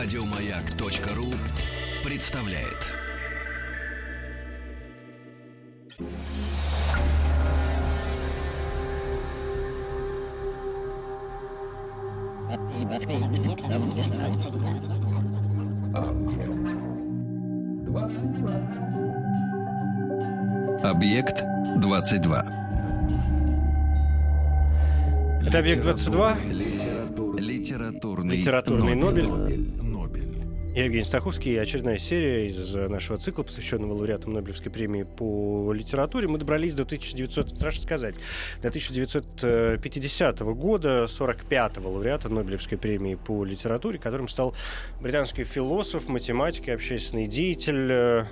Радиомаяк.ру представляет. Объект 22. Это объект 22. Литературный, Литературный Нобель. Нобель. Я Евгений Стаховский. Очередная серия из нашего цикла, посвященного лауреатам Нобелевской премии по литературе. Мы добрались до 1900, страшно сказать, до 1950 года, 45-го лауреата Нобелевской премии по литературе, которым стал британский философ, математик и общественный деятель э,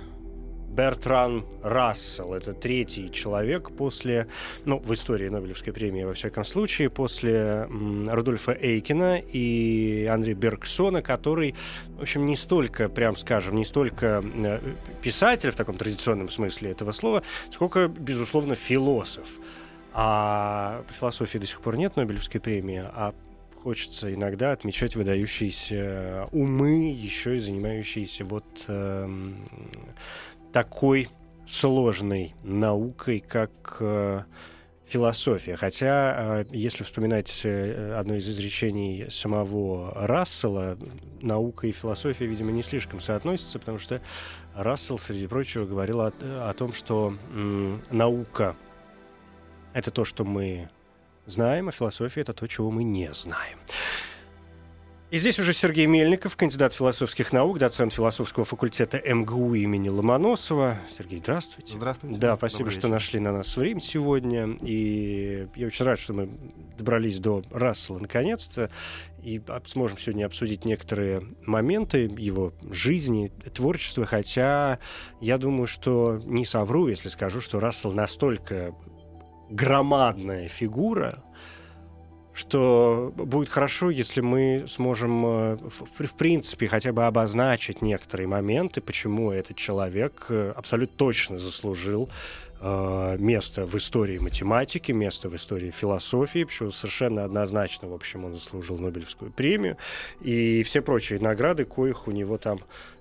Бертран Рассел. Это третий человек после, ну, в истории Нобелевской премии, во всяком случае, после Рудольфа Эйкина и Андрея Бергсона, который, в общем, не столько, прям скажем, не столько э, писатель в таком традиционном смысле этого слова, сколько, безусловно, философ. А по философии до сих пор нет Нобелевской премии, а хочется иногда отмечать выдающиеся умы, еще и занимающиеся вот эм, такой сложной наукой, как э, философия. Хотя, э, если вспоминать э, одно из изречений самого Рассела, наука и философия, видимо, не слишком соотносятся, потому что Рассел, среди прочего, говорил о, о том, что м, наука — это то, что мы знаем, а философия — это то, чего мы не знаем. И здесь уже Сергей Мельников, кандидат философских наук, доцент философского факультета МГУ имени Ломоносова. Сергей, здравствуйте. Здравствуйте. Да, спасибо, Добрый что вечер. нашли на нас время сегодня. И я очень рад, что мы добрались до Рассела наконец-то. И сможем сегодня обсудить некоторые моменты его жизни, творчества. Хотя я думаю, что не совру, если скажу, что Рассел настолько громадная фигура, что будет хорошо, если мы сможем, э, в, принципе, хотя бы обозначить некоторые моменты, почему этот человек э, абсолютно точно заслужил э, место в истории математики, место в истории философии, почему совершенно однозначно, в общем, он заслужил Нобелевскую премию и все прочие награды, коих у него там,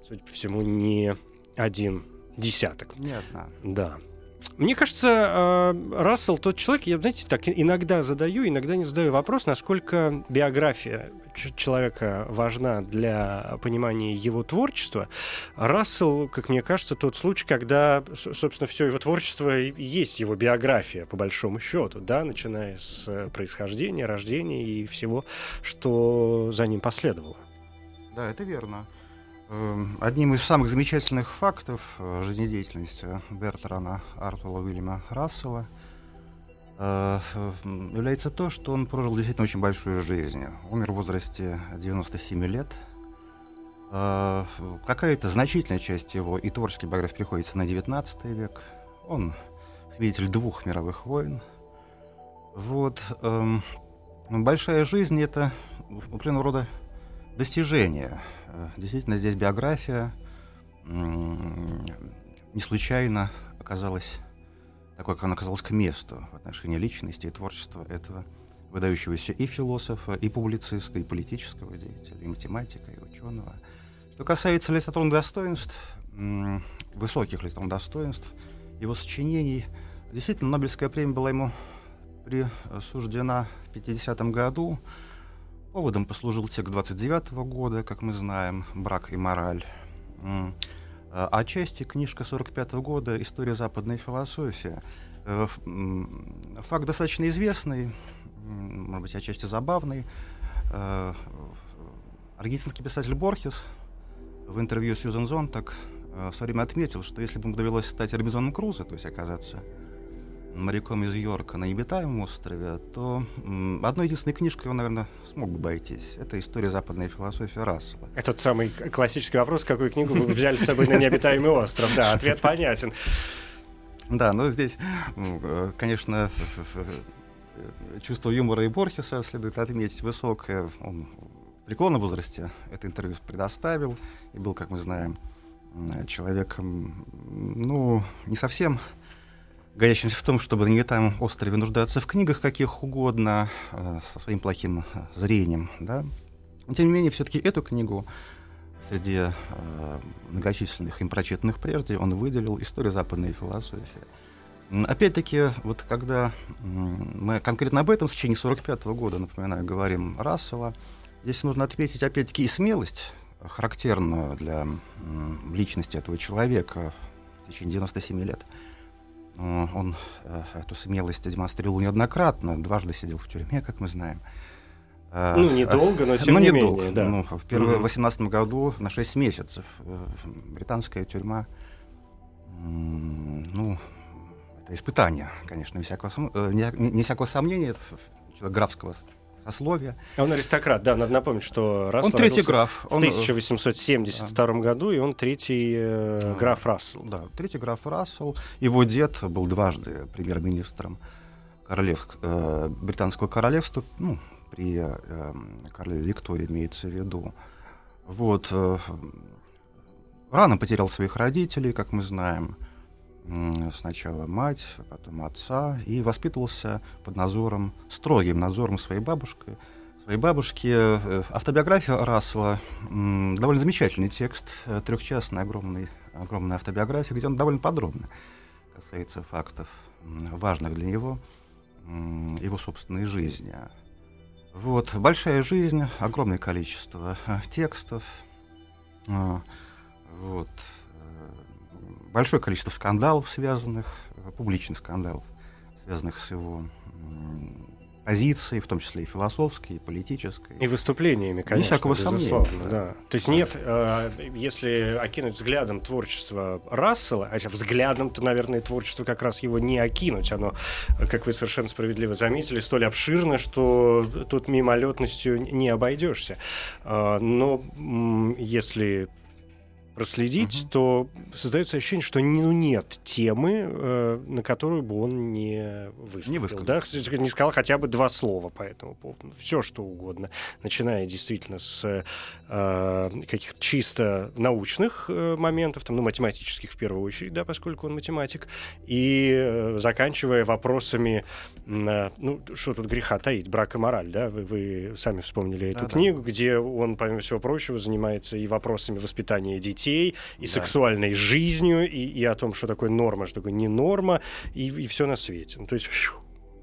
судя по всему, не один десяток. Не одна. Да. Мне кажется, э, Рассел тот человек, я, знаете, так иногда задаю, иногда не задаю вопрос, насколько биография человека важна для понимания его творчества. Рассел, как мне кажется, тот случай, когда, собственно, все его творчество и есть его биография, по большому счету, да, начиная с э, происхождения, рождения и всего, что за ним последовало. Да, это верно. Эм, Одним из самых замечательных фактов э, жизнедеятельности Бертрана Артула Уильяма Рассела э, э, является то, что он прожил действительно очень большую жизнь. Умер в возрасте 97 лет. Э, Какая-то значительная часть его и творческой биографии приходится на 19 век. Он свидетель двух мировых войн. Вот. эм, Большая жизнь — это определенного рода достижение. Э, Действительно, здесь биография не случайно оказалась такой, как она оказалась к месту в отношении личности и творчества этого выдающегося и философа, и публициста, и политического деятеля, и математика, и ученого. Что касается литературных достоинств, высоких литературных достоинств, его сочинений, действительно, Нобелевская премия была ему присуждена в 50 году. Поводом послужил текст 29 года, как мы знаем, «Брак и мораль». М. А Отчасти книжка 45 года «История западной философии». Э, Факт достаточно известный, может быть, отчасти забавный. Э, Аргентинский писатель Борхес в интервью Сьюзен Зонтак э, в свое время отметил, что если бы ему довелось стать Робинзоном Крузо, то есть оказаться моряком из Йорка на необитаемом острове, то одной единственной книжкой он, наверное, смог бы обойтись. Это «История западной философии Рассела». Этот самый классический вопрос, какую книгу вы взяли с собой на необитаемый остров. Да, ответ понятен. Да, но здесь, э, конечно, чувство юмора и Борхеса следует отметить высокое. Он в преклонном возрасте это интервью предоставил и был, как мы знаем, человеком, ну, не совсем годящимся в том, чтобы на необитаемом острове нуждаться в книгах каких угодно, э, со своим плохим э, зрением, да. Но, тем не менее, все-таки эту книгу среди э, многочисленных им прочитанных прежде, он выделил историю западной философии. Опять-таки, вот когда мы конкретно об этом в течение 45 -го года, напоминаю, говорим Рассела, здесь нужно отметить, опять-таки, и смелость, характерную для личности этого человека в течение 97 лет. Он э, эту смелость демонстрировал неоднократно, дважды сидел в тюрьме, как мы знаем. Э, ну, недолго, но тем ну, не недолго. менее. Да. Ну, в первом угу. 18 году на 6 месяцев. Э, британская тюрьма, ну, это испытание, конечно, не всякого, не, не всякого сомнения, человек графского сословия. А он аристократ, да, надо напомнить, что Рассел Он третий граф. Он... В 1872 да. году, и он третий э, граф Рассел. Да, третий граф Рассел. Его дед был дважды премьер-министром королев, э, британского королевства, ну, при э, королеве Виктории имеется в виду. Вот. Э, рано потерял своих родителей, как мы знаем сначала мать, потом отца, и воспитывался под надзором, строгим надзором своей бабушки. Своей бабушки э, автобиография Рассела, довольно замечательный текст, э, трехчастная огромный, огромная автобиография, где он довольно подробно касается фактов, важных для него, его собственной жизни. Вот, большая жизнь, огромное количество э, текстов, вот, большое количество скандалов, связанных, э, публичных скандалов, связанных с его позицией, в том числе и философской, и политической. И выступлениями, конечно, всякого безусловно. Сомнения, да. То есть нет, э, если окинуть взглядом творчество Рассела, хотя взглядом-то, наверное, творчество как раз его не окинуть, оно, как вы совершенно справедливо заметили, столь обширно, что тут мимолетностью не обойдешься. Э, но если проследить, угу. то создается ощущение, что ну, нет темы, э, на которую бы он не выступил. Не, высказал. да? не сказал хотя бы два слова по этому поводу. Все, что угодно. Начиная действительно с э, каких-то чисто научных э, моментов, там, ну, математических в первую очередь, да, поскольку он математик, и э, заканчивая вопросами, э, ну, что тут греха таить, брак и мораль, да, вы, вы сами вспомнили эту да, книгу, да. где он, помимо всего прочего, занимается и вопросами воспитания детей, детей, и да. сексуальной жизнью, и, и о том, что такое норма, что такое не норма, и, и все на свете. Ну, то есть, фью,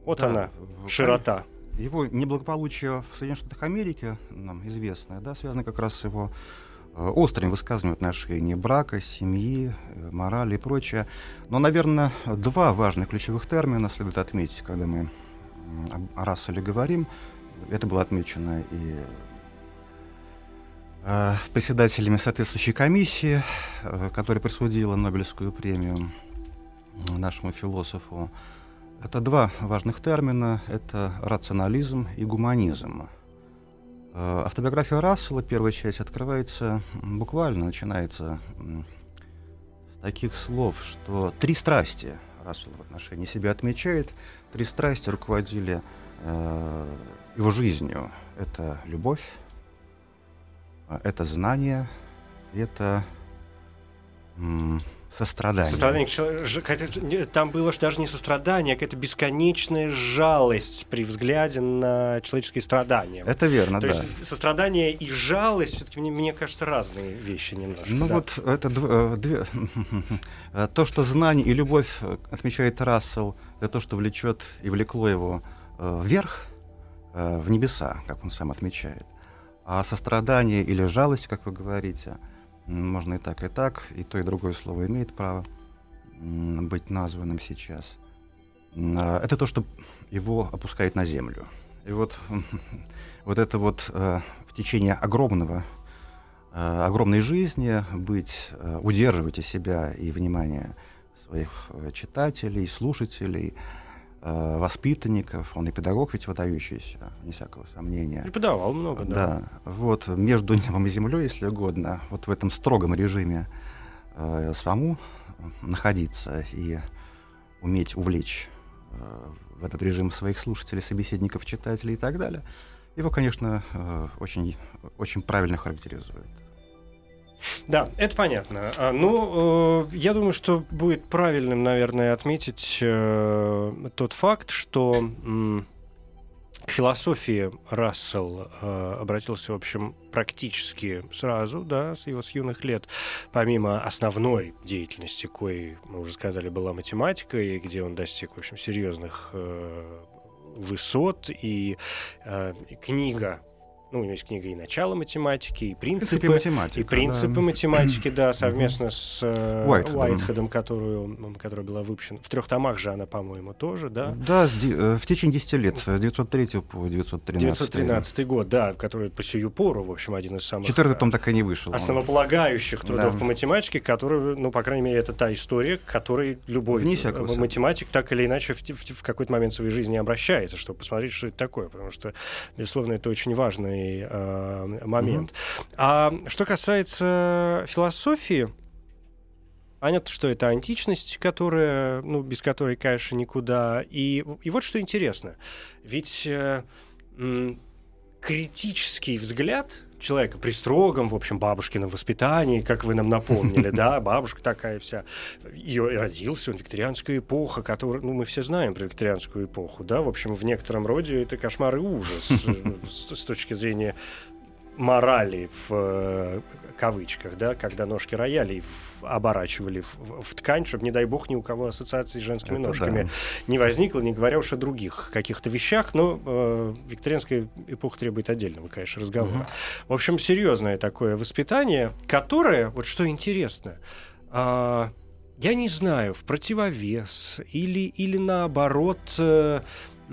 вот да. она, широта. Его неблагополучие в Соединенных Штатах Америки, нам известное, да, связано как раз с его э, острым высказыванием отношении брака, семьи, э, морали и прочее. Но, наверное, два важных ключевых термина следует отметить, когда мы о Расселе говорим. Это было отмечено и Э, председателями соответствующей комиссии, которая присудила Нобелевскую премию нашему философу. Это два важных термина. Это рационализм и гуманизм. Э, автобиография Рассела, первая часть, открывается буквально, начинается с таких слов, что три страсти Рассел в отношении себя отмечает. Три страсти руководили его жизнью. Это любовь, а, это знание, это сострадание. Сострадание. Там было же даже не сострадание, а какая-то бесконечная жалость при взгляде на человеческие страдания. Это верно, То да. есть сострадание и жалость, все-таки мне, мне кажется, разные вещи немножко. Ну да. вот это э, две... то, что знание и любовь э, отмечает Рассел, это то, что влечет и влекло его э, вверх, в небеса, как он сам отмечает. А сострадание или жалость, как вы говорите, можно и так, и так, и то, и другое слово имеет право быть названным сейчас. А, это то, что его опускает на землю. И вот, вот это вот э, в течение огромного, э, огромной жизни быть, э, удерживать себя и внимание своих читателей, слушателей – Э, воспитанников, он и педагог ведь выдающийся, не всякого сомнения. Преподавал много, да. Да, вот между небом и землей, если угодно, вот в этом строгом режиме э, самому находиться и уметь увлечь э, в этот режим своих слушателей, собеседников, читателей и так далее, его, конечно, э, очень, очень правильно характеризует. Да, это понятно. А, ну, э, я думаю, что будет правильным, наверное, отметить э, тот факт, что К философии Рассел э, обратился, в общем, практически сразу, да, с его с юных лет, помимо основной деятельности, кое мы уже сказали, была математика, и где он достиг, в общем, серьезных э, высот, и э, книга ну, у него есть книга и «Начало математики», и «Принципы, принципе, математика, и принципы да. математики», да, совместно с э, Уайтхедом. Уайтхедом, которую, которая была выпущена. В трех томах же она, по-моему, тоже, да? Да, э, в течение 10 лет, с 903 по 913. 913 год, да, который по сию пору, в общем, один из самых Четвертый э, том так и не вышел. основополагающих трудов Да. по математике, который, ну, по крайней мере, это та история, к которой любой э, математик так или иначе в, в- в какой-то момент своей жизни обращается, чтобы посмотреть, что это такое, потому что, безусловно, это очень важный э, момент. А что касается философии, Понятно, что это античность, которая, ну, без которой, конечно, никуда. И, и вот что интересно. Ведь э, критический взгляд человека при строгом, в общем, бабушкином воспитании, как вы нам напомнили, да, бабушка такая вся, ее родился он викторианская эпоха, которую, ну, мы все знаем про викторианскую эпоху, да, в общем, в некотором роде это кошмар и ужас э, с, с точки зрения морали в э, кавычках, да, когда ножки роялей в- оборачивали в, в- в ткань, чтобы, не дай бог, ни у кого ассоциации с женскими Это ножками да. не возникло, не говоря уж о других каких-то вещах, но э, викторианская эпоха требует отдельного, конечно, разговора. Мгм. В общем, серьезное такое воспитание, которое, вот что интересно, а, я не знаю, в противовес или, или наоборот, э,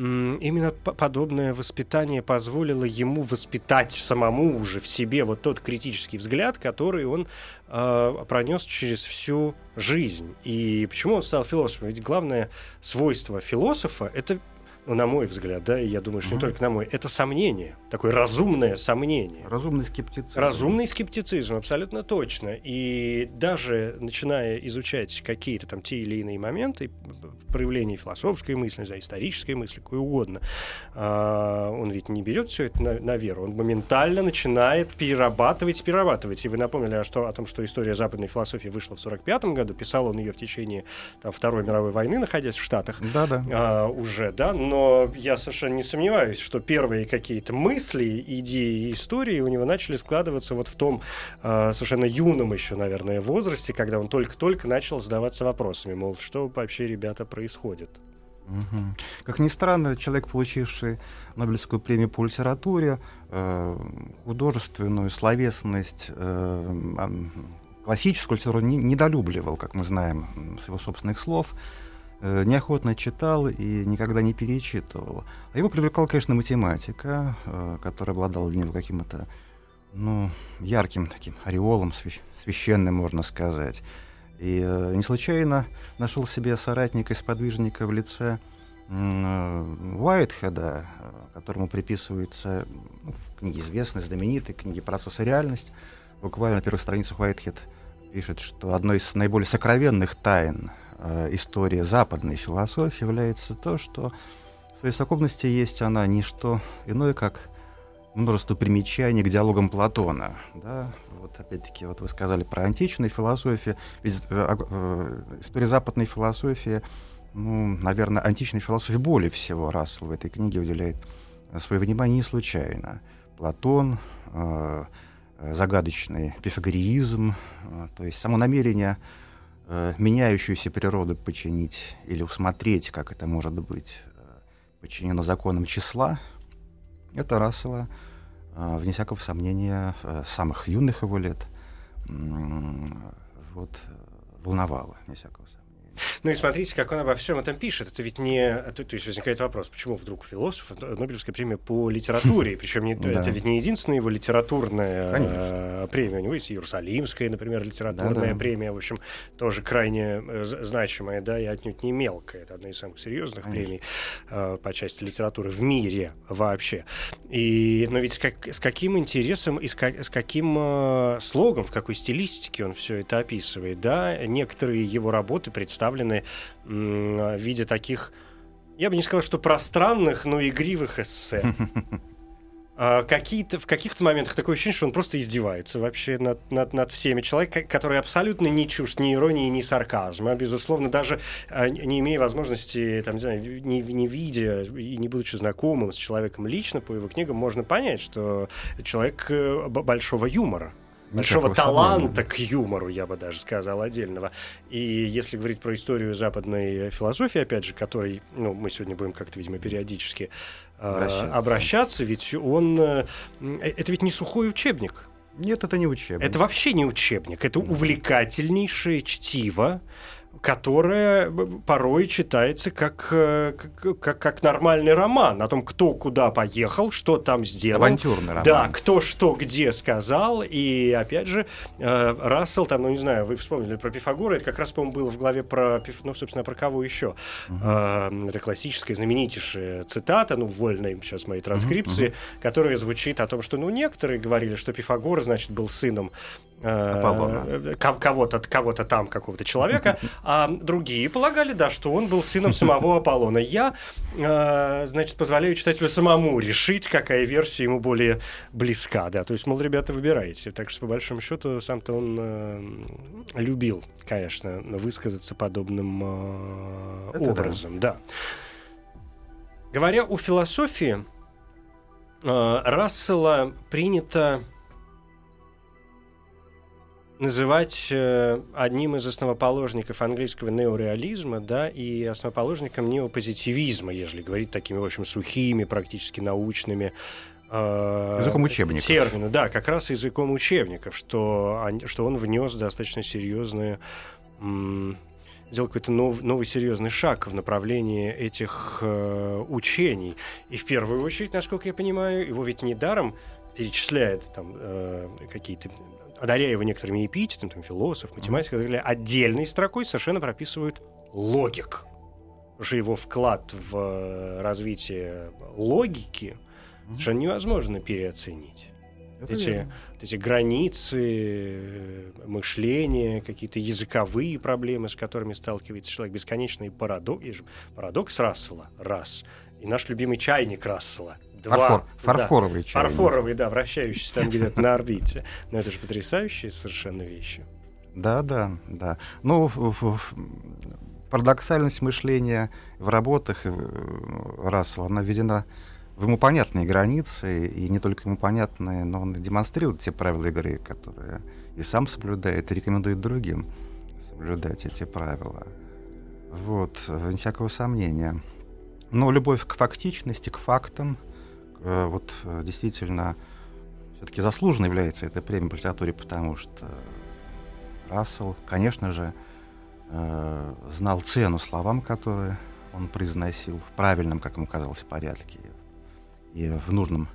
именно по- подобное воспитание позволило ему воспитать самому уже в себе вот тот критический взгляд, который он э, пронес через всю жизнь. И почему он стал философом? Ведь главное свойство философа — это ну, на мой взгляд, да, и я думаю, что не Мгм. только на мой, это сомнение, такое разумное сомнение. Разумный скептицизм. Разумный скептицизм, абсолютно точно. И даже начиная изучать какие-то там те или иные моменты, проявления философской мысли, знаю, исторической мысли, какой угодно, а, он ведь не берет все это на, на веру, он моментально начинает перерабатывать перерабатывать. И вы напомнили что, о том, что история западной философии вышла в 45 году, писал он ее в течение там, Второй мировой войны, находясь в Штатах Да-да. а, уже, да, но я совершенно не сомневаюсь, что первые какие-то мысли, идеи и истории у него начали складываться вот в том а, совершенно юном еще, наверное, возрасте, когда он только-только начал задаваться вопросами, мол, что вообще, ребята, происходит. Мгм. Как ни странно, человек, получивший Нобелевскую премию по литературе, э, художественную словесность, э, классическую литературу не- недолюбливал, как мы знаем с его собственных слов, э, неохотно читал и никогда не перечитывал. А его привлекала, конечно, математика, э, которая обладала для него каким-то ну, ярким таким ореолом, свящ- священным, можно сказать. И э, не случайно нашел себе соратника и сподвижника в лице э, Уайтхеда, э, которому приписывается ну, в книге известной, знаменитой книге «Процесс и реальность». Буквально на первых страницах Уайтхед пишет, что одной из наиболее сокровенных тайн э, истории западной философии является то, что в своей совокупности есть она не что иное, как множество примечаний к диалогам Платона. Да? Вот опять-таки, вот вы сказали про античную философию. Ведь э, э, история западной философии, ну, наверное, античной философии более всего Рассел в этой книге уделяет э, свое внимание не случайно. Платон, э, э, загадочный пифагореизм, э, то есть само намерение э, меняющуюся природу починить или усмотреть, как это может быть э, подчинено законам числа, это Рассела, э, вне всякого сомнения, э, самых юных его лет вот, э, волновало, вне всякого сомнения. Ну и смотрите, как он обо всем этом пишет. Это ведь не... То, то есть возникает вопрос, почему вдруг философ Нобелевская премия по литературе? Причем не, Да. это ведь не единственная его литературная Конечно. э, премия. У него есть Иерусалимская, например, литературная Да-да. премия, в общем, тоже крайне э, значимая, да, и отнюдь не мелкая. Это одна из самых серьезных Конечно. премий э, по части литературы в мире вообще. И, но ведь с, как- с каким интересом и с, ка- с каким э, слогом, в какой стилистике он все это описывает, да? Некоторые его работы представлены м, в виде таких, я бы не сказал, что пространных, но игривых эссе. а, какие-то, в каких-то моментах такое ощущение, что он просто издевается вообще над, над, над всеми. Человек, который абсолютно не чужд ни иронии, ни сарказма, безусловно, даже а, не имея возможности, там, не, знаю, не, не видя и не будучи знакомым с человеком лично по его книгам, можно понять, что человек э, большого юмора большого таланта к юмору, я бы даже сказал, отдельного. И если говорить про историю западной философии, опять же, которой ну, мы сегодня будем как-то, видимо, периодически э, обращаться. обращаться, ведь он... Э, это ведь не сухой учебник. Нет, это не учебник. Это вообще не учебник. Это увлекательнейшее чтиво, которая порой читается как, э, как, как нормальный роман о том, кто куда поехал, что там сделал. Авантюрный роман. Да, кто что где сказал. И опять же, э, Рассел, там, ну не знаю, вы вспомнили про Пифагора, это как раз, по-моему, было в главе про, ну, собственно, про кого еще. Uh-huh. Это классическая, знаменитейшая цитата, ну, вольная сейчас моей транскрипции, uh-huh. которая звучит о том, что, ну, некоторые говорили, что Пифагор, значит, был сыном э, кого-то кого-то там, какого-то человека, а другие полагали, да, что он был сыном самого Аполлона. Я, э, значит, позволяю читателю самому решить, какая версия ему более близка, да, то есть, мол, ребята, выбирайте. Так что, по большому счету, сам-то он э, любил, конечно, высказаться подобным э, образом, да. да. Говоря о философии, Рассела принято называть э, одним из основоположников английского неореализма, да, и основоположником неопозитивизма, если говорить такими, в общем, сухими, практически научными э, языком учебников. Термины, да, как раз языком учебников, что, что он внес достаточно серьезные сделал какой-то нов, новый серьезный шаг в направлении этих э, учений. И в первую очередь, насколько я понимаю, его ведь недаром перечисляет там э, какие-то одаряя его некоторыми эпитетами, там, философ, математик, mm-hmm. отдельной строкой совершенно прописывают логик. Потому что его вклад в э, развитие логики mm-hmm. совершенно невозможно переоценить. эти, эти границы э, мышления, какие-то языковые проблемы, с которыми сталкивается человек, бесконечный парадокс, парадокс Рассела, раз, и наш любимый чайник Рассела – Два, Фарфор, фарфоровый да, чайник. Фарфоровый, да, вращающийся там где-то на орбите. Но это же потрясающие совершенно вещи. Да, да, да. Ну, парадоксальность мышления в работах Рассела, она введена в ему понятные границы, и не только ему понятные, но он демонстрирует те правила игры, которые и сам соблюдает, и рекомендует другим соблюдать эти правила. Вот, вне всякого сомнения. Но любовь к фактичности, к фактам — Э, вот э, действительно все-таки заслуженно является эта премия по литературе, потому что Рассел, конечно же, э, знал цену словам, которые он произносил в правильном, как ему казалось, порядке и в нужном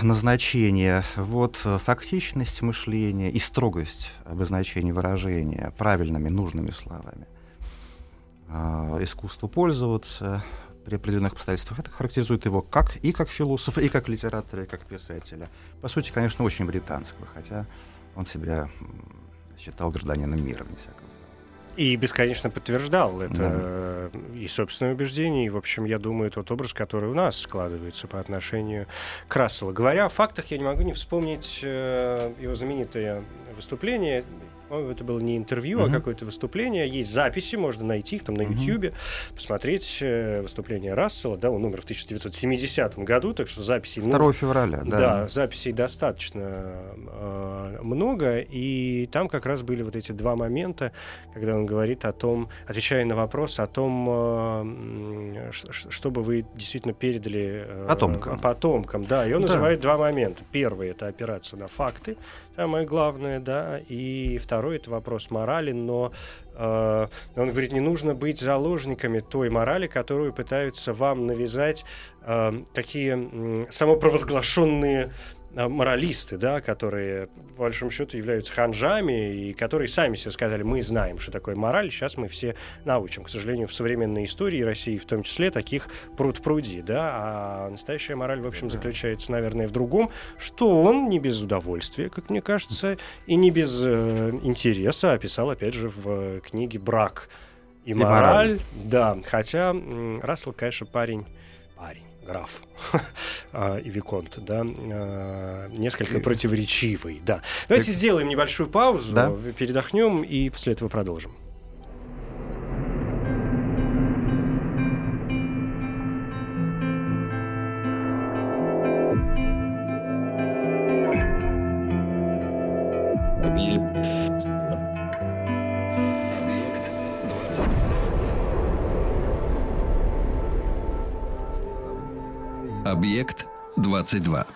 назначении. Вот фактичность мышления и строгость обозначения выражения правильными, нужными словами. Искусство пользоваться, при определенных обстоятельствах. Это характеризует его как и как философа, и как литератора, и как писателя. По сути, конечно, очень британского, хотя он себя считал гражданином мира, вне всякого и бесконечно подтверждал это да. и собственное убеждение, и, в общем, я думаю, тот образ, который у нас складывается по отношению к Расселу. Говоря о фактах, я не могу не вспомнить э, его знаменитое выступление это было не интервью, uh-huh. а какое-то выступление. Есть записи, можно найти их там на YouTube, uh-huh. посмотреть э, выступление Рассела. Да, он умер в 1970 году, так что записей... 2 ну, февраля, да. Да, записей достаточно э, много. И там как раз были вот эти два момента, когда он говорит о том, отвечая на вопрос о том, э, чтобы вы действительно передали... Э, потомкам. Потомкам, да. И он да. называет два момента. Первый — это опираться на факты, самое главное, да, и второй это вопрос морали, но э, он говорит, не нужно быть заложниками той морали, которую пытаются вам навязать э, такие э, самопровозглашенные моралисты, да, которые, по большому счету, являются ханжами, и которые сами себе сказали, мы знаем, что такое мораль, сейчас мы все научим. К сожалению, в современной истории России в том числе таких пруд пруди, да, а настоящая мораль, в общем, заключается, наверное, в другом, что он не без удовольствия, как мне кажется, и не без э, интереса описал, опять же, в э, книге «Брак» и, и мораль. мораль. Да, хотя Рассел, конечно, парень, парень граф а, и Виконт, да, а, несколько противоречивый, да. Давайте сделаем небольшую паузу, передохнем и после этого продолжим. Объект 22.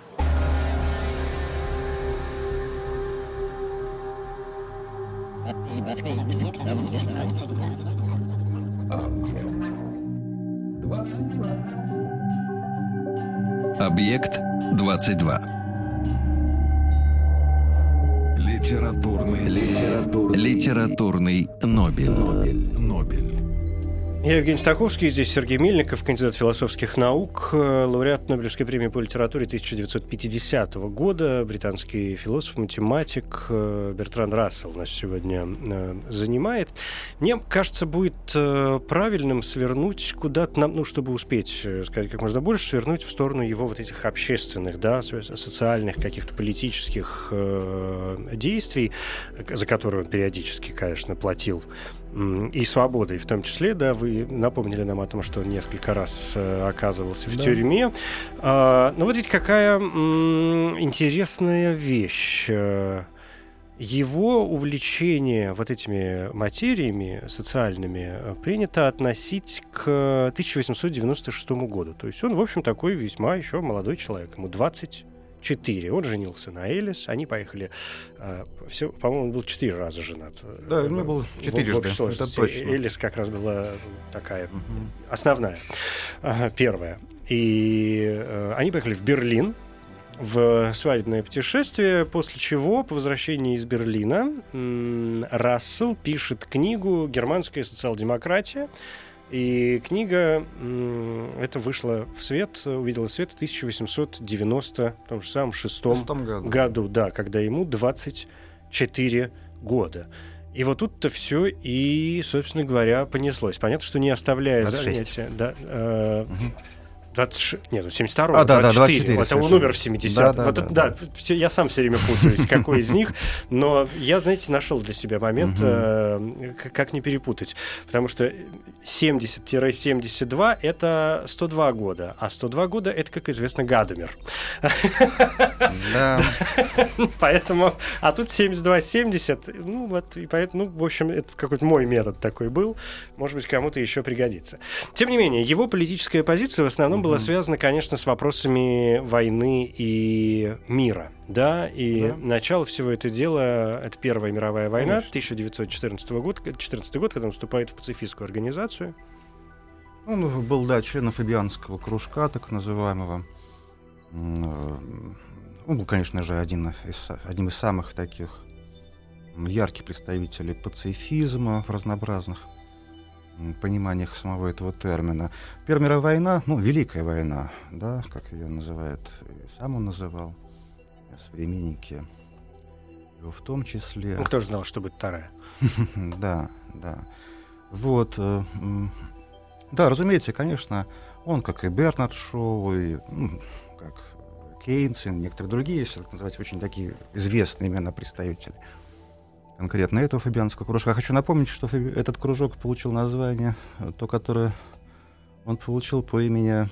Объект 22. Литературный, литературный, литературный Нобель. Нобель. Нобель. Я Евгений Стаховский, здесь Сергей Мельников, кандидат философских наук, э, лауреат Нобелевской премии по литературе 1950 года, британский философ, математик э, Бертран Рассел нас сегодня э, занимает. Мне кажется, будет правильным свернуть куда-то ну, чтобы успеть сказать как можно больше, свернуть в сторону его вот этих общественных, да, социальных, каких-то политических действий, за которые он периодически, конечно, платил и свободой в том числе, да, вы напомнили нам о том, что он несколько раз э, оказывался в Да. тюрьме. А, ну вот ведь какая м, интересная вещь. Э, Его увлечение вот этими материями социальными э, принято относить к 1896 году. То есть он, в общем, такой весьма еще молодой человек. Ему 24. Он женился на Элис. Они поехали... э, все, по-моему, он был четыре раза женат. э, Да, четырежды, общей это сложности. точно. Элис как раз была такая Мгм. основная, ага, первая. И э, они поехали в Берлин в свадебное путешествие, после чего по возвращении из Берлина Рассел пишет книгу «Германская социал-демократия». И книга м, эта вышла в свет, увидела свет в 1890 том же самом шестом В шестом году. году, да, когда ему 24 года. И вот тут-то все и, собственно говоря, понеслось. Понятно, что не оставляя 26. занятия. Да, э, Мгм. 26, нет, 72 А, да, да, 24. 24 Вот, а он умер в 70 Да, да, вот, да, это- да, все- я сам все время путаюсь, какой из них. Но я, знаете, нашел для себя момент, э, как не перепутать. Потому что 70-72 — это 102 года, а 102 года — это, как известно, Гадомер. Да. Поэтому, а тут 72-70, ну вот, и поэтому, ну, в общем, это какой-то мой метод такой был, может быть, кому-то еще пригодится. Тем не менее, его политическая позиция в основном была Мгм. связана, конечно, с вопросами войны и мира, да, и Да. начало всего это дела, это Первая мировая война, Конечно. 1914 год, 14 год, когда он вступает в пацифистскую организацию. Он был, да, членом фабианского кружка, так называемого. Э, Он был, конечно же, один из, одним из самых таких ярких представителей пацифизма в разнообразных пониманиях самого этого термина. Первая мировая война, ну, Великая война, да, как ее называют, сам он называл, современники его в том числе. Ну, кто же знал, что будет вторая? Да, да. Вот. э, Да, разумеется, конечно, он, как и Бернард Шоу, и м, как Кейнс, и некоторые другие, если так называть, очень такие известные именно представители конкретно этого фабианского кружка. Хочу напомнить, что этот кружок получил название, э, то, которое он получил по имени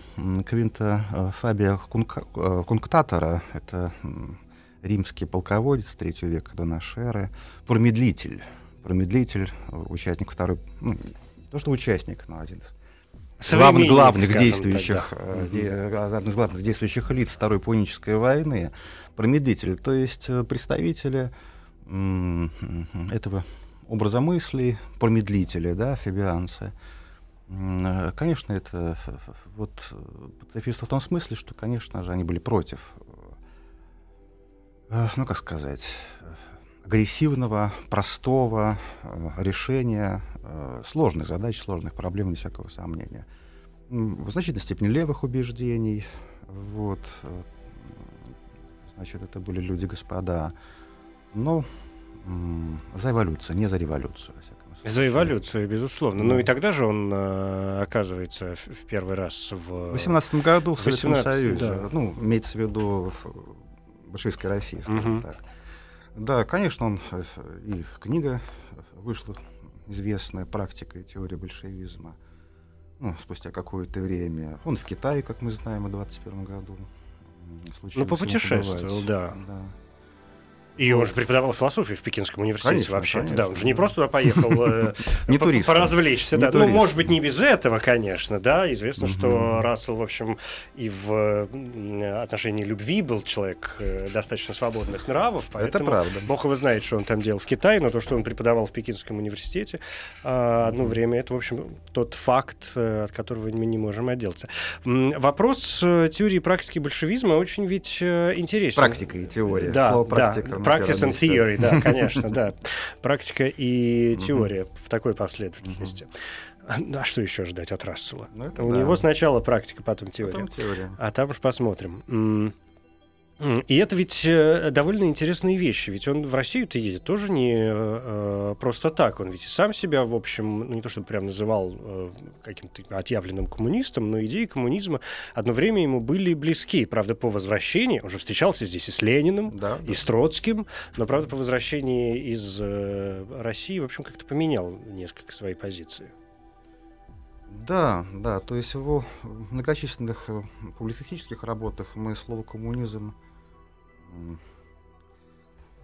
Квинта э, Фабия Кунка- э, Кунктатора. Это римский полководец третьего века до нашей эры, промедлитель. Промедлитель, участник второй, ну, то что участник, но один из главных, главных действующих, де- одно из главных действующих лиц Второй Пунической войны, промедлители, то есть представители этого образа мыслей, промедлители, да, фабианцы. М, э, Конечно, это э, вот пацифисты в том смысле, что, конечно же, они были против, э, ну, как сказать, агрессивного, простого решения сложных задач, сложных проблем, без всякого сомнения. В значительной степени левых убеждений. Вот. Значит, это были люди, м, за эволюцию, не за революцию, За эволюцию, безусловно. Ну и тогда же он э, оказывается в, в первый раз в... В 18 году в Советском 18, Союзе. да. Ну, имеется в виду э, большевистской России, скажем Мгм. так. Да, конечно, он э, и книга вышла известная «Практика и теория большевизма». Ну, спустя какое-то время. Он в Китае, как мы знаем, в 21 году. случилось ему попутешествовал, да. да. И он же преподавал философию в Пекинском университете вообще. Да, он же не просто туда поехал э, Не поразвлечься. Да. Ну, может быть, не без этого, конечно, да. Известно, что. Рассел, в общем, и в отношении любви был человек э, достаточно свободных нравов. Это правда. Бог его знает, что он там делал в Китае, но то, что он преподавал в Пекинском университете а, одно время, это, в общем, тот факт, э, от которого мы не можем отделаться. Вопрос теории и практики большевизма очень ведь интересен. Практика и теория. Да, Слово да. практика. на Practice and theory, да, конечно, да. Практика и теория в такой последовательности. А а что еще ждать от Рассела? Ну, У да. него сначала практика, потом теория. Потом теория. А там уж посмотрим. И это ведь э, довольно интересные вещи. Ведь он в Россию-то едет тоже не э, просто так. Он ведь и сам себя, в общем, ну, не то чтобы прям называл э, каким-то отъявленным коммунистом, но идеи коммунизма одно время ему были близки. Правда, по возвращении, он же встречался здесь и с Лениным, Да, и с Троцким, но, правда, по возвращении из э, России, в общем, как-то поменял несколько свои позиции. Да, да, то есть в его многочисленных э, публицистических работах мы слово коммунизм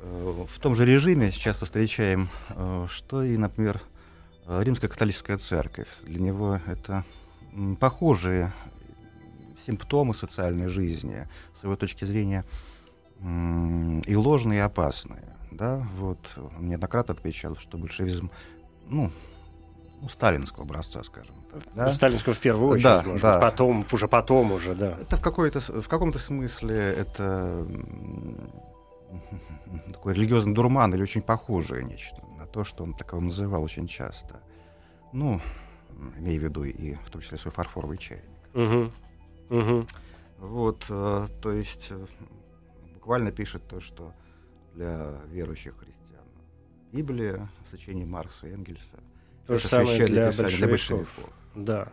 в том же режиме часто встречаем, э, что и, например, э, Римская католическая церковь. Для него это похожие симптомы социальной жизни, с его точки зрения, и ложные, и опасные. Да, вот он неоднократно отмечал, что большевизм, ну, ну, сталинского образца, скажем так. да. Ну, Сталинского в первую очередь, Да, может да. потом, уже потом уже, да. Это в, какой-то, в каком-то смысле это такой религиозный дурман или очень похожее нечто на то, что он таковым называл очень часто. Ну, м, имея в виду и в том числе свой фарфоровый чайник. Мгм. Мгм. Вот, э, то есть э, буквально пишет то, что для верующих христиан Библия, сочинение Маркса и Энгельса, То же самое для большевиков. Да.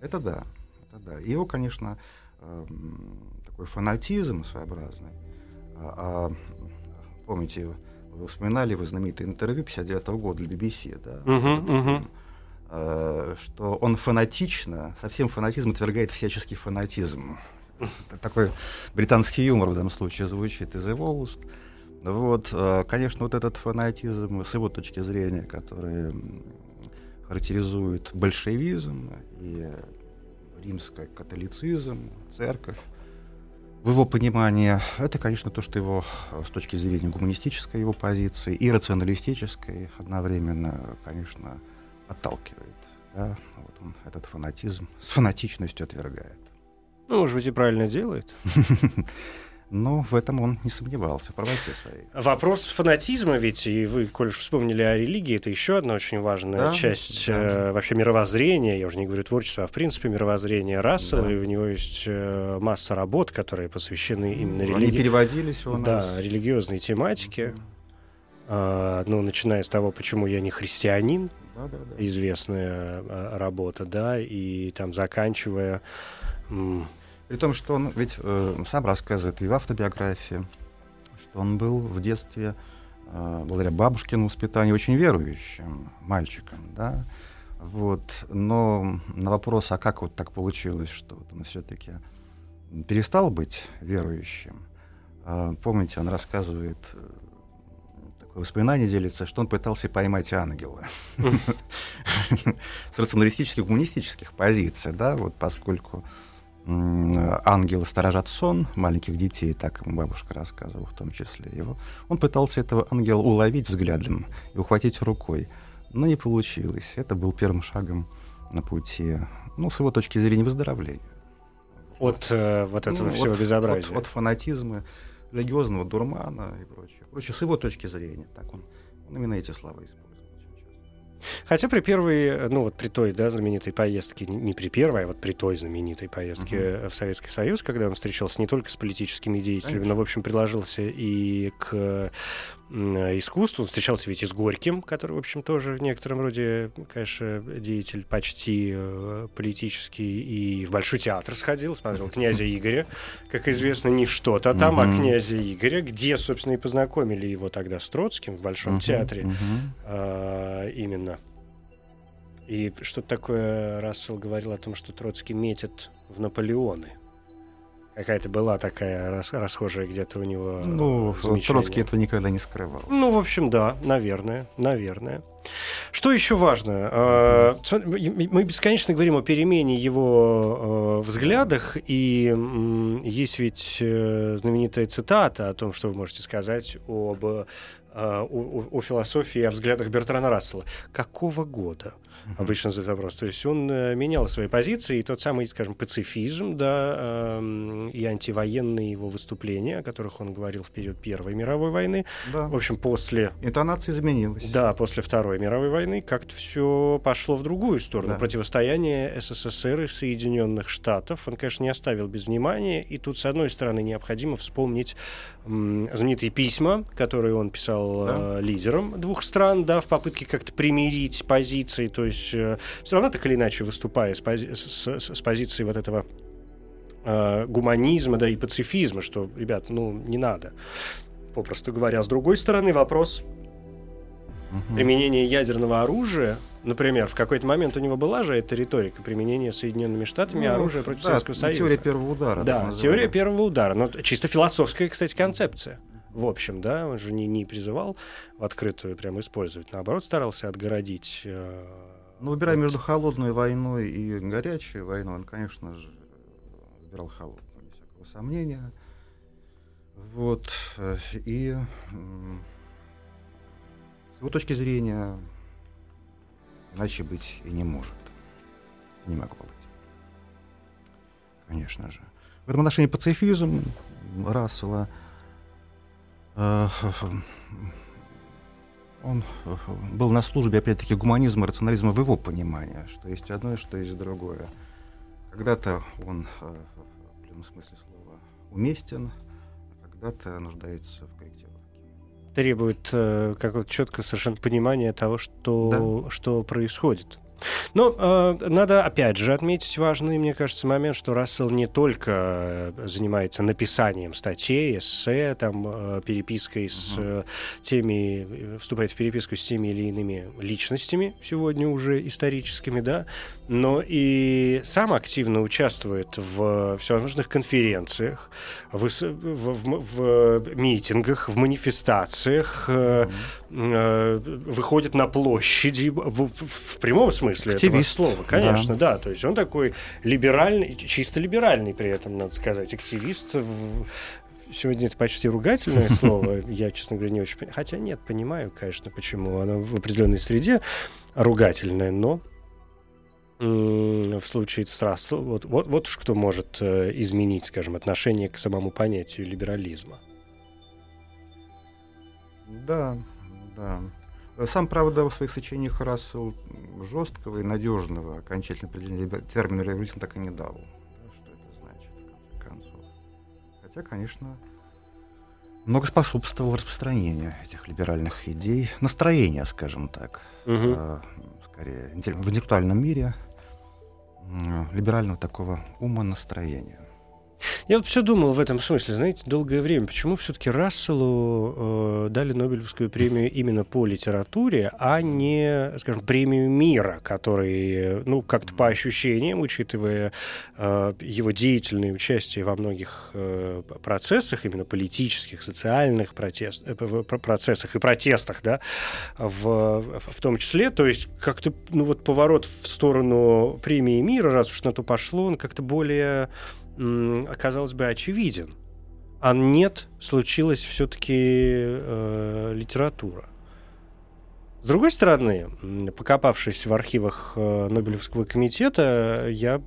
Это да, это да. Его, конечно, эм, такой фанатизм своеобразный. А, а, помните, вы вспоминали его знаменитое интервью 59 года для BBC, да? Э, что он фанатично, совсем фанатизм отвергает всяческий фанатизм. Это такой британский юмор в данном случае звучит из его уст. Вот, э, конечно, вот этот фанатизм с его точки зрения, который характеризует большевизм и римский католицизм, церковь, в его понимании, это, конечно, то, что его э, с точки зрения гуманистической его позиции и рационалистической одновременно, конечно, отталкивает. Да? Вот он этот фанатизм с фанатичностью отвергает. Ну, может быть, и правильно делает. Но в этом он не сомневался, в правоте своей. Вопрос фанатизма ведь, и вы, коль уж вспомнили о религии, это еще одна очень важная Да, часть да. э, вообще мировоззрения, я уже не говорю творчества, а в принципе мировоззрения Рассела, Да. и у него есть э, масса работ, которые посвящены именно Они религии. переводились у нас. Да, религиозной тематике. А, ну, начиная с того, почему я не христианин, Да, да, да. известная а, работа, да, и там заканчивая м, При том, что он ведь э, сам рассказывает и в автобиографии, что он был в детстве, э, благодаря бабушкину воспитанию, очень верующим мальчиком, да. Вот. Но на вопрос, а как вот так получилось, что вот он все-таки перестал быть верующим, э, помните, он рассказывает, э, такое воспоминание делится, что он пытался поймать ангела с рационалистических, гуманистических позиций, да, вот поскольку ангелы сторожат сон маленьких детей, так ему бабушка рассказывала в том числе его. Он пытался этого ангела уловить взглядом и ухватить рукой, но не получилось. Это был первым шагом на пути, ну, с его точки зрения, выздоровления. от э, вот этого Ну, всего от- безобразия. От, от фанатизма, религиозного дурмана и прочее. Короче, с его точки зрения, так он, он именно эти слова использует. Хотя при первой, ну вот при той, да, знаменитой поездке, не при первой, а вот при той знаменитой поездке uh-huh. в Советский Союз, когда он встречался не только с политическими деятелями, Конечно. но, в общем, приложился и к искусству. Он встречался ведь и с Горьким, который, в общем, тоже в некотором роде, конечно, деятель почти э, политический. И в Большой театр сходил, смотрел князя Игоря, как известно, не что-то там, а князя Игоря, где, собственно, и познакомили его тогда с Троцким в Большом театре э, именно. И что-то такое Рассел говорил о том, что Троцкий метит в Наполеоны. Какая-то была такая рас расхожая где-то у него Ну, Троцкий этого никогда не скрывал. Ну, в общем, да, наверное, наверное. Что еще важно? А, мы бесконечно говорим о перемене его а, взглядах, и есть ведь э, знаменитая цитата о том, что вы можете сказать об о, а, о философии о взглядах Бертрана Рассела. Какого года? Обычно задают вопрос. То есть он э, менял свои позиции, и тот самый, скажем, пацифизм, да, э, и антивоенные его выступления, о которых он говорил в период Первой мировой войны, да. в общем, после... Интонация изменилась. Да, после Второй мировой войны как-то все пошло в другую сторону. Да. Противостояние СССР и Соединенных Штатов он, конечно, не оставил без внимания, и тут, с одной стороны, необходимо вспомнить знаменитые письма, которые он писал да. э, лидерам двух стран, да, в попытке как-то примирить позиции, то есть есть э, все равно так или иначе выступая с, пози- с, с, с позиции вот этого э, гуманизма, да и пацифизма, что, ребят, ну не надо. Попросту говоря, с другой стороны вопрос угу. применения ядерного оружия, например, в какой-то момент у него была же эта риторика применения Соединенными Штатами ну, оружия против да, Советского Союза. Теория первого удара. Да, теория первого удара. Но чисто философская, кстати, концепция в общем, да, он же не, не призывал в открытую прямо использовать, наоборот, старался отгородить э, ну, выбирая между холодной войной и горячей войной, он, конечно же, выбирал холодную, без всякого сомнения. Вот. Э, и с его точки зрения иначе быть и не может. Не могло быть. Конечно же. В этом отношении пацифизм Рассела э, он был на службе, опять-таки, гуманизма рационализма в его понимании, что есть одно, что есть другое. Когда-то он, э, в прямом смысле слова, уместен, а когда-то нуждается в корректировке. Требует э, какого-то четкого совершенно понимания того, что, да. что происходит. Но э, надо, опять же, отметить важный, мне кажется, момент, что Рассел не только э, занимается написанием статей, эссе, там, э, перепиской с э, теми, э, вступает в переписку с теми или иными личностями, сегодня уже историческими, да, но и сам активно участвует в всевозможных конференциях, в, в, в, в митингах, в манифестациях, mm-hmm. Э, выходит на площади в, в прямом смысле Активист. этого слова, конечно, да. да. То есть он такой либеральный, чисто либеральный при этом, надо сказать, активист. В, сегодня это почти ругательное слово, я, честно говоря, не очень понимаю. Хотя нет, понимаю, конечно, почему оно в определенной среде ругательное, но в случае с Рассел, вот, вот, вот уж кто может э, изменить, скажем, отношение к самому понятию либерализма. Да, да. Сам, правда, в своих сочинениях Рассел жесткого и надежного окончательного определения термина либерализм так и не дал. Что это значит, в конце концов. Хотя, конечно, много способствовал распространению этих либеральных идей, настроения, скажем так, угу. э, скорее, в интеллектуальном мире – либерального такого ума настроения. Я вот все думал в этом смысле, знаете, долгое время, почему все-таки Расселу э, дали Нобелевскую премию именно по литературе, а не, скажем, премию мира, который, ну, как-то по ощущениям, учитывая э, его деятельное участие во многих э, процессах, именно политических, социальных протест, э, процессах и протестах, да, в, в том числе, то есть как-то, ну, вот поворот в сторону премии мира, раз уж на то пошло, он как-то более оказалось бы, очевиден. А нет, случилась все-таки э, литература. С другой стороны, покопавшись в архивах э, Нобелевского комитета, я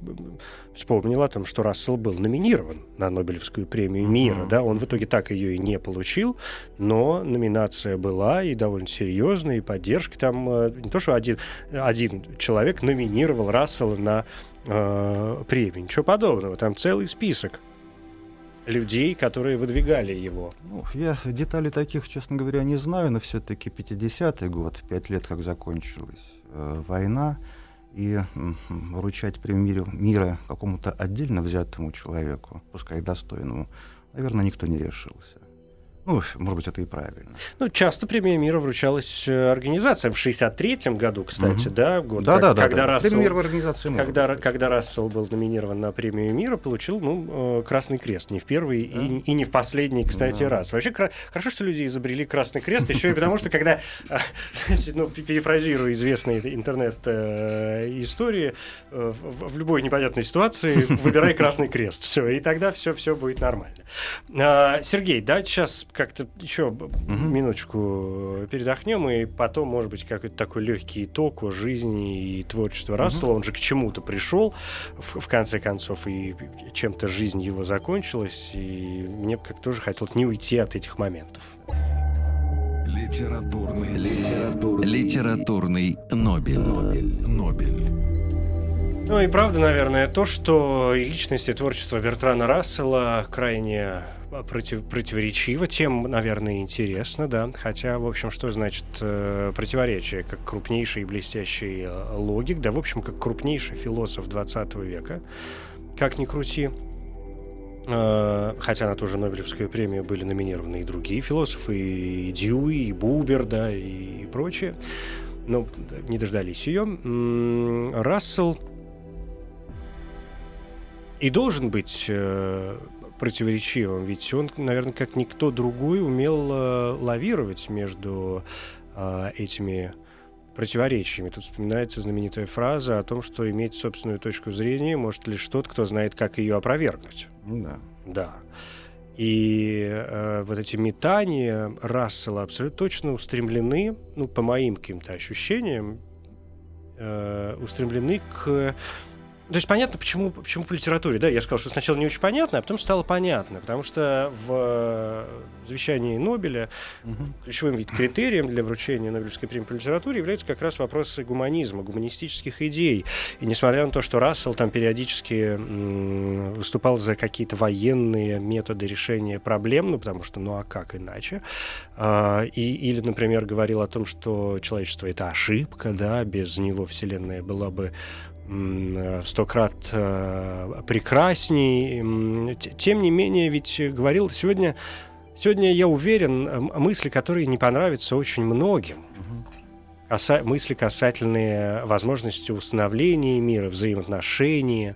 вспомнил о том, что Рассел был номинирован на Нобелевскую премию мира. Да? Он в итоге так ее и не получил, но номинация была и довольно серьезная, и поддержка там э, не то, что один, один человек номинировал Рассела на э, премию, ничего подобного. Там целый список людей, которые выдвигали его. Ну, я деталей таких, честно говоря, не знаю, но все-таки 50-й год, пять лет как закончилась э, война, и вручать премию мира какому-то отдельно взятому человеку, пускай достойному, наверное, никто не решился. Ну, может быть, это и правильно. Ну, часто премия мира вручалась э, организациям. В 63-м году, кстати, угу. да, год, да, как, да, когда да. Рассел, премия организации когда, быть. когда Рассел был номинирован на премию мира, получил, ну, э, Красный Крест. Не в первый да. и, и не в последний, кстати, да. раз. Вообще, хорошо, что люди изобрели Красный Крест, еще и потому, что когда, знаете, ну, перефразирую известные интернет-истории, э, в любой непонятной ситуации выбирай Красный Крест. Все, и тогда все, все будет нормально. А, Сергей, да, сейчас как-то еще угу. минуточку передохнем, и потом, может быть, какой-то такой легкий итог о жизни и творчества угу. Рассела. Он же к чему-то пришел, в, в конце концов, и чем-то жизнь его закончилась, и мне как тоже хотелось не уйти от этих моментов. Литературный, литературный, литературный Нобель. Нобель. Нобель. Ну и правда, наверное, то, что и личность, и творчество Бертрана Рассела крайне против, противоречиво, тем, наверное, интересно, да. Хотя, в общем, что значит э, противоречие? Как крупнейший и блестящий э, логик, да, в общем, как крупнейший философ 20 века. Как ни крути. Э, хотя на ту же Нобелевскую премию были номинированы и другие философы, и Дьюи, и Бубер, да, и прочее. Но не дождались ее. Рассел и должен быть э, противоречивым, ведь он, наверное, как никто другой умел э, лавировать между э, этими противоречиями. Тут вспоминается знаменитая фраза о том, что иметь собственную точку зрения может лишь тот, кто знает, как ее опровергнуть. Да. Да. И э, вот эти метания Рассела абсолютно точно устремлены, ну, по моим каким-то ощущениям, э, устремлены к то есть понятно, почему, почему по литературе, да, я сказал, что сначала не очень понятно, а потом стало понятно, потому что в э, завещании Нобеля угу. ключевым вид критерием для вручения Нобелевской премии по литературе являются как раз вопросы гуманизма, гуманистических идей. И несмотря на то, что Рассел там периодически м, выступал за какие-то военные методы решения проблем, ну потому что, ну а как иначе, а, и, или, например, говорил о том, что человечество это ошибка, да, без него Вселенная была бы в сто крат э, прекрасней. Тем не менее, ведь говорил сегодня, сегодня я уверен, мысли, которые не понравятся очень многим. Мысли, касательные возможности установления мира, взаимоотношений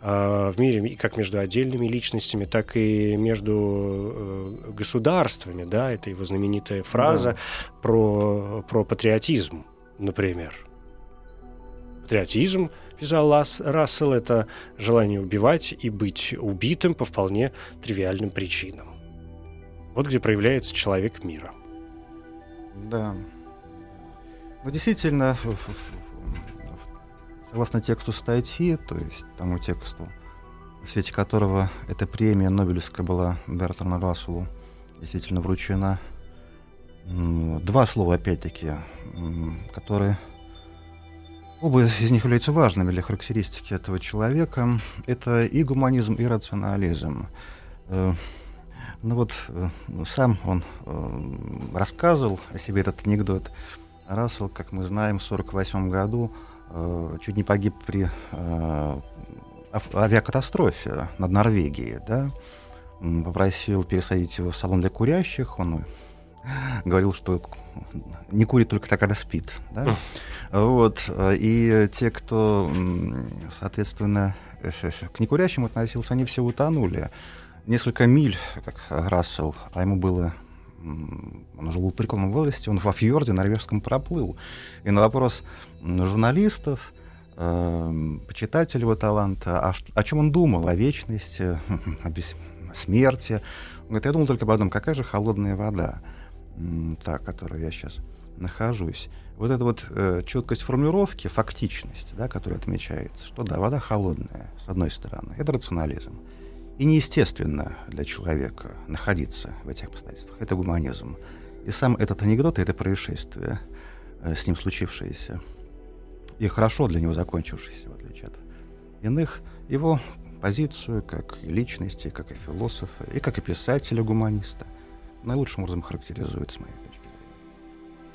э, в мире как между отдельными личностями, так и между э, государствами. Да? Это его знаменитая фраза да. про, про патриотизм, например. Патриотизм писал Лас, Рассел, это желание убивать и быть убитым по вполне тривиальным причинам. Вот где проявляется человек мира. Да. Ну, действительно, согласно тексту статьи, то есть тому тексту, в свете которого эта премия Нобелевская была Бертрану Расселу действительно вручена, два слова, опять-таки, которые Оба из них являются важными для характеристики этого человека. Это и гуманизм, и рационализм. Э, ну вот э, сам он э, рассказывал о себе этот анекдот. Рассел, как мы знаем, в 1948 году чуть не погиб при авиакатастрофе над Норвегией. Да? Попросил пересадить его в салон для курящих. Он говорил, что не курит только так, когда спит. Да? Вот. И те, кто, соответственно, к некурящим относился, они все утонули. Несколько миль, как Рассел, а ему было он уже был в преклонном возрасте, он во фьорде норвежском проплыл. И на вопрос журналистов, э, почитателей его таланта, о, о чем он думал, о вечности, о, бес, о смерти. Он говорит, я думал только об одном, какая же холодная вода, та, которую я сейчас нахожусь. Вот эта вот э, четкость формулировки, фактичность, да, которая отмечается, что да, вода холодная, с одной стороны, это рационализм. И неестественно для человека находиться в этих обстоятельствах. Это гуманизм. И сам этот анекдот, это происшествие, э, с ним случившееся, и хорошо для него закончившееся, в отличие от иных, его позицию как и личности, как и философа, и как и писателя-гуманиста наилучшим образом характеризует с моей точки.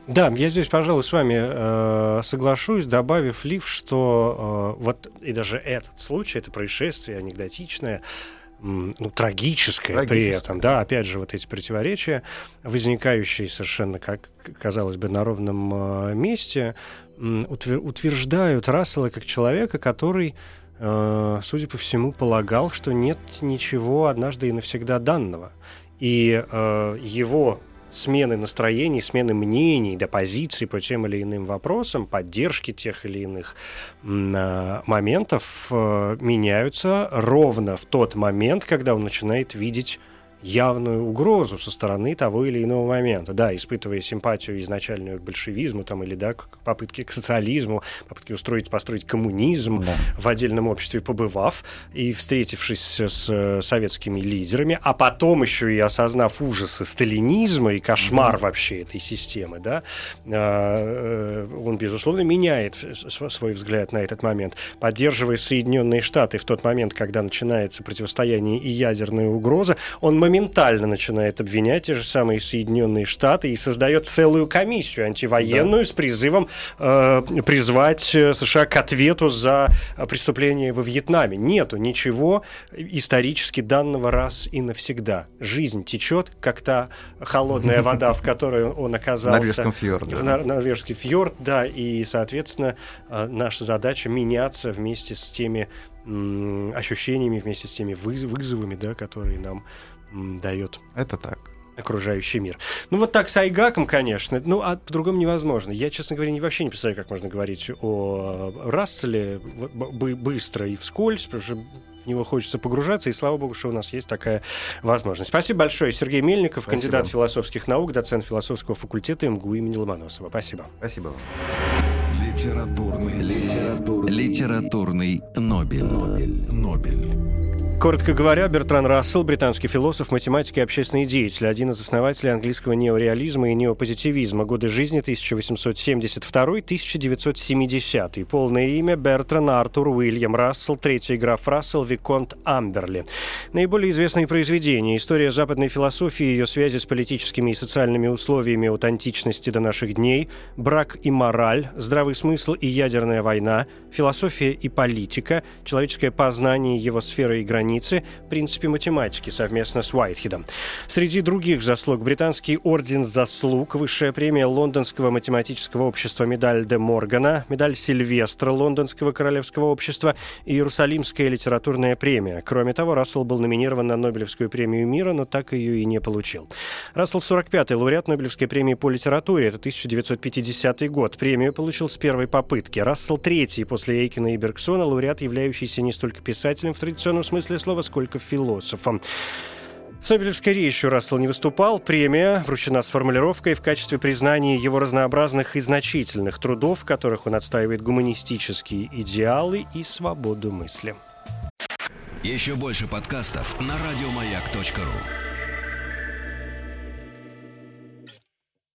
Да, я здесь, пожалуй, с вами э, соглашусь, добавив лиф, что э, вот и даже этот случай, это происшествие анекдотичное, ну, трагическое, трагическое при этом, да, опять же, вот эти противоречия, возникающие совершенно, как казалось бы, на ровном э, месте, утверждают Рассела как человека, который, э, судя по всему, полагал, что нет ничего однажды и навсегда данного. И э, его смены настроений, смены мнений, до позиций по тем или иным вопросам, поддержки тех или иных э, моментов э, меняются ровно в тот момент, когда он начинает видеть явную угрозу со стороны того или иного момента. Да, испытывая симпатию изначальную к большевизму там, или да, к попытке к социализму, попытке устроить, построить коммунизм да. в отдельном обществе, побывав и встретившись с э, советскими лидерами, а потом еще и осознав ужасы сталинизма и кошмар mm-hmm. вообще этой системы, да, э, он, безусловно, меняет свой взгляд на этот момент, поддерживая Соединенные Штаты в тот момент, когда начинается противостояние и ядерная угроза, он моментально начинает обвинять те же самые Соединенные Штаты и создает целую комиссию антивоенную да. с призывом э, призвать э, США к ответу за преступления во Вьетнаме. Нету ничего исторически данного раз и навсегда. Жизнь течет, как та холодная вода, в которой он оказался. Норвежском фьорде. Норвежский фьорд, да, и, соответственно, э, наша задача меняться вместе с теми ощущениями, вместе с теми вызовами, да, которые нам дает. Это так окружающий мир. Ну вот так с Айгаком, конечно, ну а по-другому невозможно. Я, честно говоря, не, вообще не представляю, как можно говорить о Расселе быстро и вскользь, потому что в него хочется погружаться, и слава богу, что у нас есть такая возможность. Спасибо большое. Сергей Мельников, Спасибо. кандидат философских наук, доцент философского факультета МГУ имени Ломоносова. Спасибо. Спасибо вам. Литературный, литературный, литературный Нобель. Нобель. Нобель. Коротко говоря, Бертран Рассел, британский философ, математик и общественный деятель, один из основателей английского неореализма и неопозитивизма, годы жизни 1872-1970. Полное имя Бертран Артур Уильям Рассел, третий граф Рассел, Виконт Амберли. Наиболее известные произведения – история западной философии, ее связи с политическими и социальными условиями от античности до наших дней, брак и мораль, здравый смысл и ядерная война, философия и политика, человеческое познание, его сфера и границы, границы принципе математики совместно с Уайтхедом. Среди других заслуг британский орден заслуг, высшая премия Лондонского математического общества медаль де Моргана, медаль Сильвестра Лондонского королевского общества и Иерусалимская литературная премия. Кроме того, Рассел был номинирован на Нобелевскую премию мира, но так ее и не получил. Рассел 45-й, лауреат Нобелевской премии по литературе, это 1950 год. Премию получил с первой попытки. Рассел третий после Эйкина и Бергсона, лауреат, являющийся не столько писателем в традиционном смысле числе слова, сколько философом. С Нобелевской речью Рассел не выступал. Премия вручена с формулировкой в качестве признания его разнообразных и значительных трудов, в которых он отстаивает гуманистические идеалы и свободу мысли. Еще больше подкастов на радиомаяк.ру